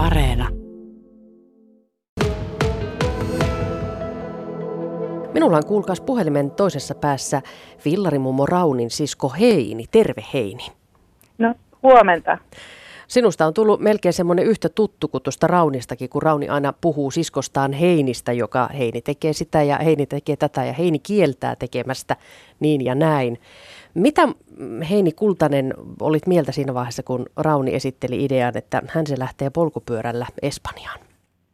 Areena. Minulla on kuulkaas puhelimen toisessa päässä villarimummo Raunin sisko Heini. Terve Heini. No, huomenta. Sinusta on tullut melkein semmoinen yhtä tuttu kuin tuosta Raunistakin, kun Rauni aina puhuu siskostaan Heinistä, joka Heini tekee sitä ja Heini tekee tätä ja Heini kieltää tekemästä niin ja näin. Mitä Heini Kultanen olit mieltä siinä vaiheessa, kun Rauni esitteli idean, että hän se lähtee polkupyörällä Espanjaan?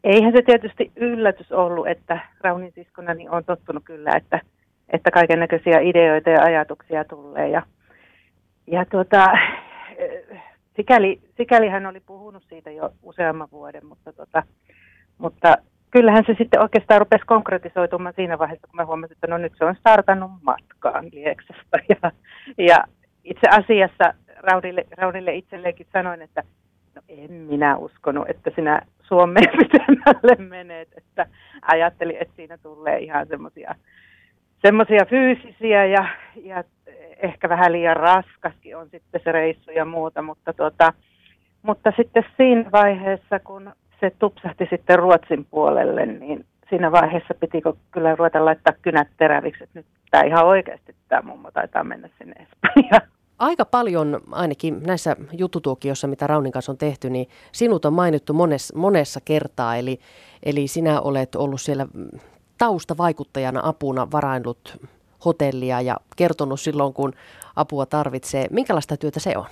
Eihän se tietysti yllätys ollut, että Raunin siskonani on tottunut kyllä, että, että kaiken näköisiä ideoita ja ajatuksia tulee. Ja, ja tuota, sikäli, sikäli hän oli puhunut siitä jo useamman vuoden, mutta, tota, mutta kyllähän se sitten oikeastaan rupesi konkretisoitumaan siinä vaiheessa, kun mä huomasin, että no nyt se on startannut matkaan Lieksasta. Ja, ja itse asiassa Raunille, Raunille itselleenkin sanoin, että no en minä uskonut, että sinä Suomeen pitemmälle menet, että ajattelin, että siinä tulee ihan semmoisia semmoisia fyysisiä ja, ja ehkä vähän liian raskaskin on sitten se reissu ja muuta, mutta, tota, mutta sitten siinä vaiheessa, kun se tupsahti sitten Ruotsin puolelle, niin siinä vaiheessa pitikö kyllä ruveta laittaa kynät teräviksi, että nyt tämä ihan oikeasti tämä mummo taitaa mennä sinne Espanjaan. Aika paljon, ainakin näissä jututuokioissa, mitä Raunin kanssa on tehty, niin sinut on mainittu monessa, monessa kertaa. Eli, eli sinä olet ollut siellä taustavaikuttajana apuna varaillut hotellia ja kertonut silloin, kun apua tarvitsee. Minkälaista työtä se on?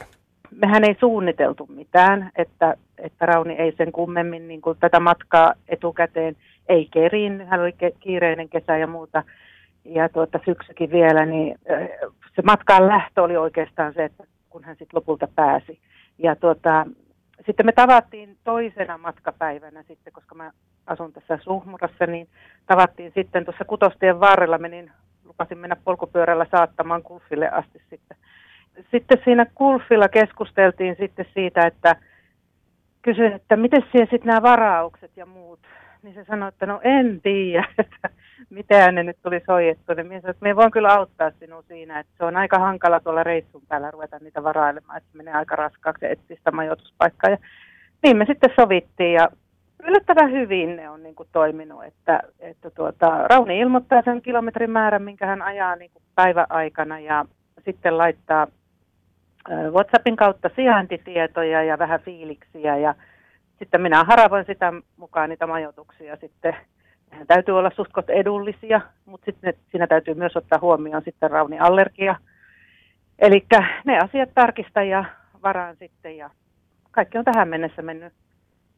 Mehän ei suunniteltu mitään, että, että Rauni ei sen kummemmin niin kuin tätä matkaa etukäteen ei kerin. Hän oli kiireinen kesä ja muuta ja tuota, syksykin vielä, niin se matkaan lähtö oli oikeastaan se, että kun hän sitten lopulta pääsi. Ja tuota, sitten me tavattiin toisena matkapäivänä sitten, koska mä asun tässä Suhmurassa, niin tavattiin sitten tuossa kutostien varrella, menin, lupasin mennä polkupyörällä saattamaan Kulfille asti sitten. Sitten siinä Kulfilla keskusteltiin sitten siitä, että kysyin, että miten siellä sitten nämä varaukset ja muut, niin se sanoi, että no en tiedä, että mitään ne nyt tuli soijettu. Niin minä sanoin, että minä voin kyllä auttaa sinua siinä, että se on aika hankala tuolla reissun päällä ruveta niitä varailemaan, että menee aika raskaaksi etsiä sitä majoituspaikkaa. Ja niin me sitten sovittiin ja yllättävän hyvin ne on niin kuin toiminut, että, että tuota, Rauni ilmoittaa sen kilometrin määrän, minkä hän ajaa niin kuin päiväaikana ja sitten laittaa WhatsAppin kautta sijaintitietoja ja vähän fiiliksiä ja sitten minä haravoin sitä mukaan niitä majoituksia sitten. Nehän täytyy olla suhtkot edullisia, mutta sitten siinä täytyy myös ottaa huomioon sitten Rauni allergia. Eli ne asiat tarkistan ja varaan sitten ja kaikki on tähän mennessä mennyt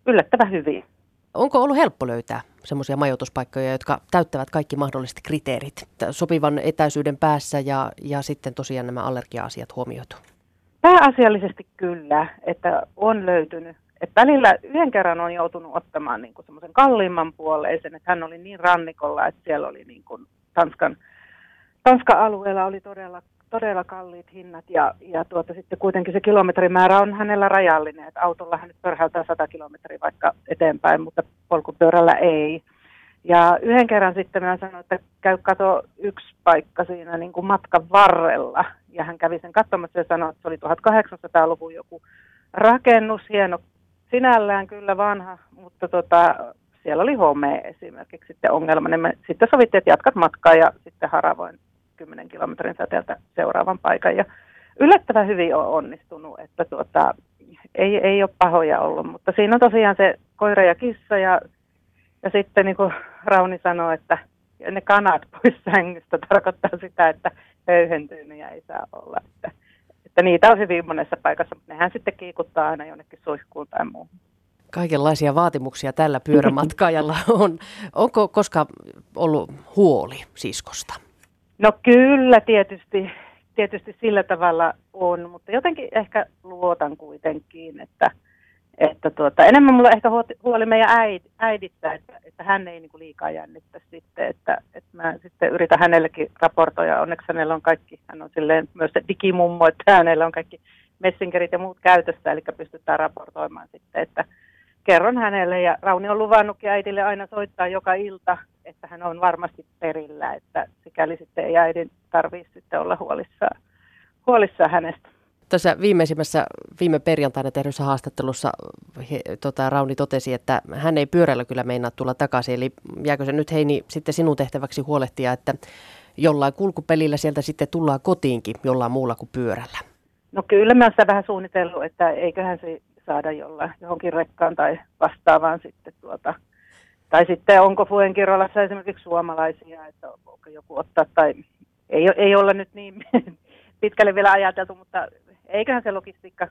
yllättävän hyvin. Onko ollut helppo löytää semmoisia majoituspaikkoja, jotka täyttävät kaikki mahdolliset kriteerit sopivan etäisyyden päässä ja, ja sitten tosiaan nämä allergia-asiat huomioitu? Pääasiallisesti kyllä, että on löytynyt. Et välillä yhden kerran on joutunut ottamaan niin semmoisen kalliimman puoleisen, että hän oli niin rannikolla, että siellä oli niin kuin Tanskan, Tanskan alueella oli todella todella kalliit hinnat ja, ja tuota, sitten kuitenkin se kilometrimäärä on hänellä rajallinen, että autolla hän nyt pörhältää 100 kilometriä vaikka eteenpäin, mutta polkupyörällä ei. Ja yhden kerran sitten mä sanoin, että käy kato yksi paikka siinä niin kuin matkan varrella. Ja hän kävi sen katsomassa ja sanoi, että se oli 1800-luvun joku rakennus, hieno sinällään kyllä vanha, mutta tota, siellä oli home esimerkiksi sitten ongelma. Niin sitten sovittiin, että jatkat matkaa ja sitten haravoin 10 kilometrin säteeltä seuraavan paikan. Ja yllättävän hyvin on onnistunut, että tuota, ei, ei ole pahoja ollut, mutta siinä on tosiaan se koira ja kissa ja, ja sitten niin kuin Rauni sanoi, että ne kanat pois sängystä tarkoittaa sitä, että höyhentynyt ei saa olla. Että, että niitä on hyvin monessa paikassa, mutta nehän sitten kiikuttaa aina jonnekin suihkuun tai muuhun. Kaikenlaisia vaatimuksia tällä pyörämatkaajalla on. Onko koska ollut huoli siskosta? No kyllä tietysti, tietysti sillä tavalla on, mutta jotenkin ehkä luotan kuitenkin, että, että tuota, enemmän mulla ehkä huoli meidän äid, äidistä, että, että hän ei niinku liikaa jännittä sitten, että, että mä sitten yritän hänellekin raportoida, onneksi hänellä on kaikki, hän on silleen myös digimummo, että hänellä on kaikki messengerit ja muut käytössä, eli pystytään raportoimaan sitten, että kerron hänelle ja Rauni on luvannutkin äidille aina soittaa joka ilta, että hän on varmasti perillä, että sikäli sitten ei äidin tarvitse sitten olla huolissaan, huolissaan hänestä. Tässä viimeisimmässä viime perjantaina tehdyssä haastattelussa he, tota, Rauni totesi, että hän ei pyörällä kyllä meinaa tulla takaisin. Eli jääkö se nyt Heini sitten sinun tehtäväksi huolehtia, että jollain kulkupelillä sieltä sitten tullaan kotiinkin jollain muulla kuin pyörällä? No kyllä mä sitä vähän suunnitellut, että eiköhän se saada jollain johonkin rekkaan tai vastaavaan sitten tuota. Tai sitten onko Fuenkirolassa esimerkiksi suomalaisia, että onko joku ottaa tai ei, ei olla nyt niin pitkälle vielä ajateltu, mutta eiköhän se logistiikka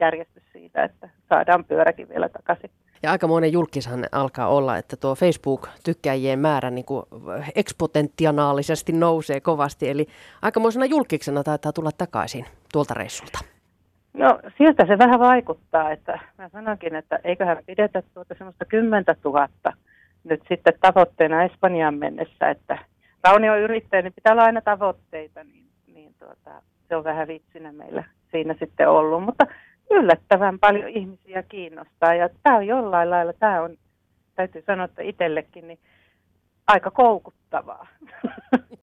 järjesty siitä, että saadaan pyöräkin vielä takaisin. Ja aika monen julkishan alkaa olla, että tuo Facebook-tykkäjien määrä niin kuin eksponentiaalisesti nousee kovasti. Eli aikamoisena julkiksena taitaa tulla takaisin tuolta reissulta. No sieltä se vähän vaikuttaa, että mä sanonkin, että eiköhän pidetä tuota semmoista kymmentä tuhatta nyt sitten tavoitteena Espanjaan mennessä, että Rauni on yrittäjä, niin pitää olla aina tavoitteita, niin, niin tuota, se on vähän vitsinä meillä siinä sitten ollut, mutta yllättävän paljon ihmisiä kiinnostaa ja tämä on jollain lailla, tämä on, täytyy sanoa, että itsellekin, niin aika koukuttavaa.